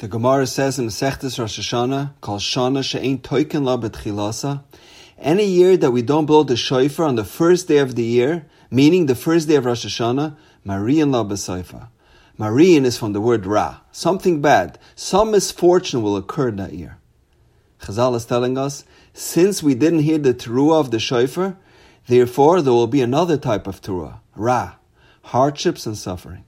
The Gemara says in the Sechtes Rosh Hashanah, called Shana She'ein Toikin La B'Tchilasa, any year that we don't blow the shofar on the first day of the year, meaning the first day of Rosh Hashanah, Marian La B'Seifa. Marian is from the word Ra, something bad, some misfortune will occur that year. Chazal is telling us, since we didn't hear the teruah of the shofar, therefore there will be another type of teruah, Ra, hardships and suffering.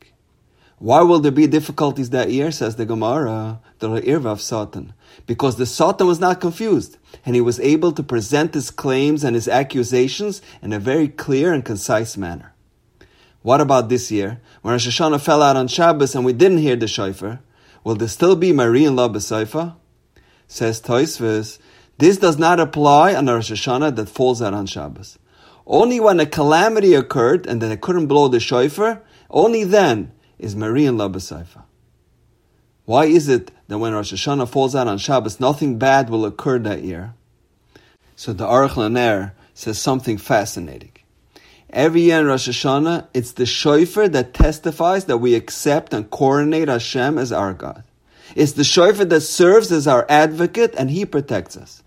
Why will there be difficulties that year, says the Gemara, the Irvav Satan? Because the Satan was not confused, and he was able to present his claims and his accusations in a very clear and concise manner. What about this year, when Rosh Hashanah fell out on Shabbos and we didn't hear the shofar? Will there still be Marian La B'Seifa? Says Toisfos, this does not apply on Rosh Hashanah that falls out on Shabbos. Only when a calamity occurred and then it couldn't blow the shofar, only then is Marian Labasaifa. Why is it that when Rosh Hashanah falls out on Shabbos, nothing bad will occur that year? So the Aruch LaNer says something fascinating. Every year in Rosh Hashanah, it's the shofar that testifies that we accept and coronate Hashem as our God. It's the shofar that serves as our advocate and he protects us.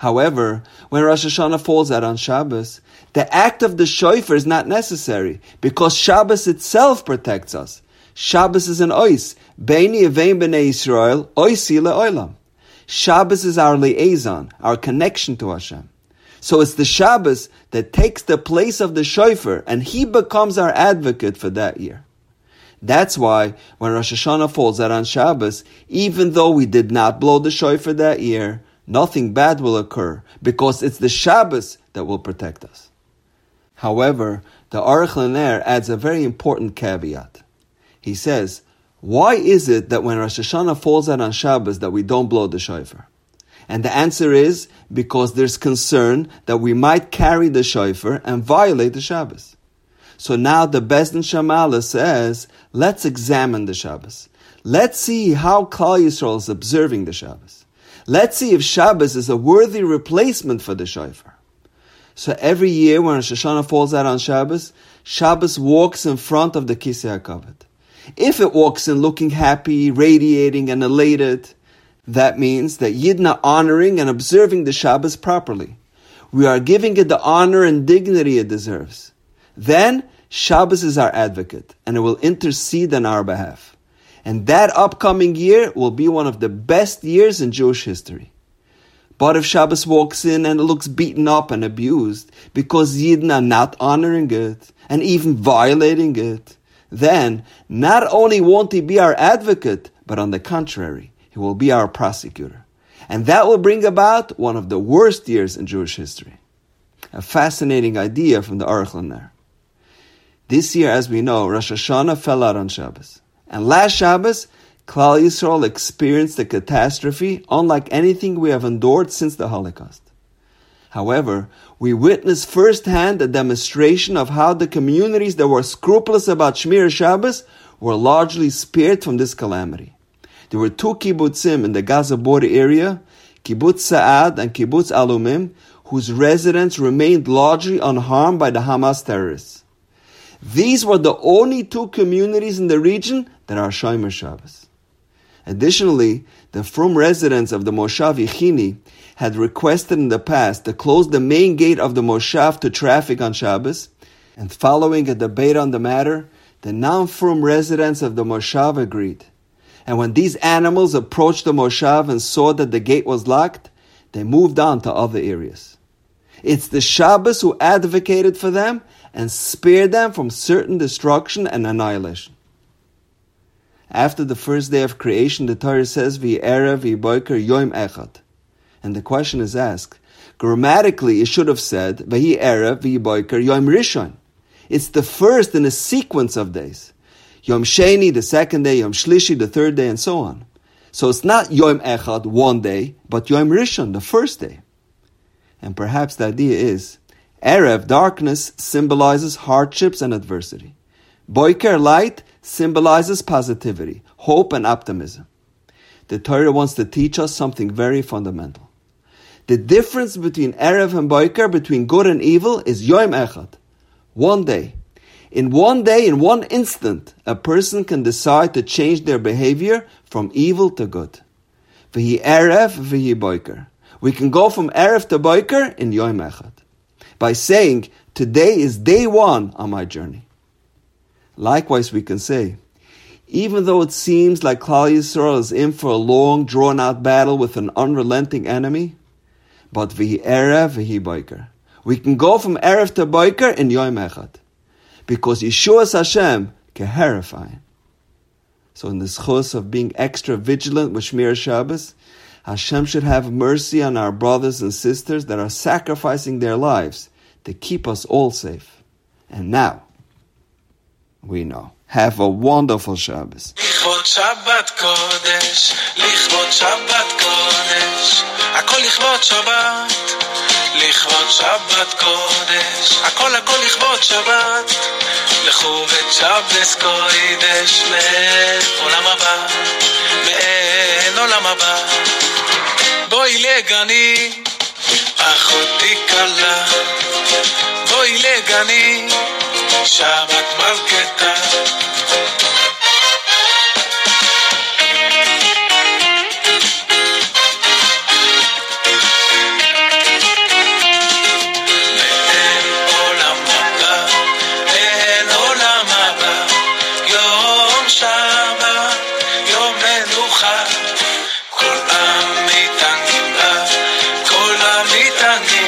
However, when Rosh Hashanah falls out on Shabbos, the act of the shofar is not necessary because Shabbos itself protects us. Shabbos is an ois. Beini Avein B'nei Yisrael, oisi le'olam. Shabbos is our liaison, our connection to Hashem. So it's the Shabbos that takes the place of the shofar, and he becomes our advocate for that year. That's why when Rosh Hashanah falls out on Shabbos, even though we did not blow the shofar that year, nothing bad will occur because it's the Shabbos that will protect us. However, the Aruch LaNer adds a very important caveat. He says, why is it that when Rosh Hashanah falls out on Shabbos that we don't blow the shofar? And the answer is because there's concern that we might carry the shofar and violate the Shabbos. So now the Beis Din Shel Maalah says, let's examine the Shabbos. Let's see how Klal Yisrael is observing the Shabbos. Let's see if Shabbos is a worthy replacement for the shofar. So every year when Rosh Hashanah falls out on Shabbos, Shabbos walks in front of the Kisei HaKavod. If it walks in looking happy, radiating, and elated, that means that Yidden are honoring and observing the Shabbos properly. We are giving it the honor and dignity it deserves. Then Shabbos is our advocate, and it will intercede on our behalf. And that upcoming year will be one of the best years in Jewish history. But if Shabbos walks in and it looks beaten up and abused because Yidden are not honoring it and even violating it, then not only won't he be our advocate, but on the contrary, he will be our prosecutor. And that will bring about one of the worst years in Jewish history. A fascinating idea from the Aruch. This year, as we know, Rosh Hashanah fell out on Shabbos. And last Shabbos, Klal Yisrael experienced a catastrophe unlike anything we have endured since the Holocaust. However, we witnessed firsthand a demonstration of how the communities that were scrupulous about Shmir Shabbos were largely spared from this calamity. There were two kibbutzim in the Gaza border area, Kibbutz Sa'ad and Kibbutz Alumim, whose residents remained largely unharmed by the Hamas terrorists. These were the only two communities in the region that are Shomer Shabbos. Additionally, the frum residents of the Moshav Yechini had requested in the past to close the main gate of the Moshav to traffic on Shabbos, and following a debate on the matter, the non-frum residents of the Moshav agreed. And when these animals approached the Moshav and saw that the gate was locked, they moved on to other areas. It's the Shabbos who advocated for them and spared them from certain destruction and annihilation. After the first day of creation, the Torah says, V'erev v'boiker yom echad. And the question is asked. Grammatically, it should have said, Erev, Vahi Yom Rishon. It's the first in a sequence of days. Yom Sheni, the second day, Yom Shlishi, the third day, and so on. So it's not Yom Echad, one day, but Yom Rishon, the first day. And perhaps the idea is, Erev, darkness, symbolizes hardships and adversity. Boiker, light, symbolizes positivity, hope and optimism. The Torah wants to teach us something very fundamental. The difference between Erev and Boiker, between good and evil, is Yom Echad. One day. In one day, in one instant, a person can decide to change their behavior from evil to good. V'hi erev, v'hi boiker. We can go from erev to boiker in Yom Echad by saying, today is day one on my journey. Likewise, we can say, even though it seems like Klal Yisrael is in for a long, drawn-out battle with an unrelenting enemy, but v'hi erev, v'hi boiker. We can go from erev to boiker in Yom Echad because Yeshua Hashem k'heref ayin. So in this chus of being extra vigilant with Shmir Shabbos, Hashem should have mercy on our brothers and sisters that are sacrificing their lives to keep us all safe. And now, we know. Have a wonderful Shabbos. לכבוד שבת קודש, לכבוד שבת קודש, הכל לכבוד שבת, לכבוד שבת קודש, הכל הכל לכבוד שבת, לכו ושבס קודש, מאין עולם הבא, מאין עולם הבא. בואי לגני, אחותי כלה, בואי לגני, שבת מלכתה. כל עם ניתן גמלה, כל הניתן גמלה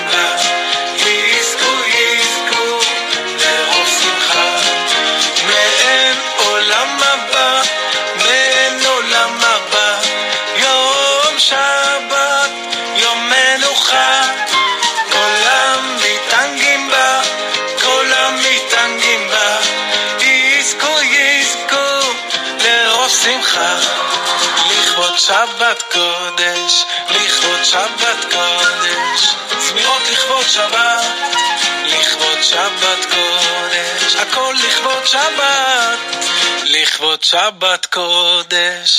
שבת קודש, לכבוד שבת קודש, זמירות לכבוד שבת, לכבוד שבת קודש, הכל לכבוד שבת, לכבוד שבת קודש.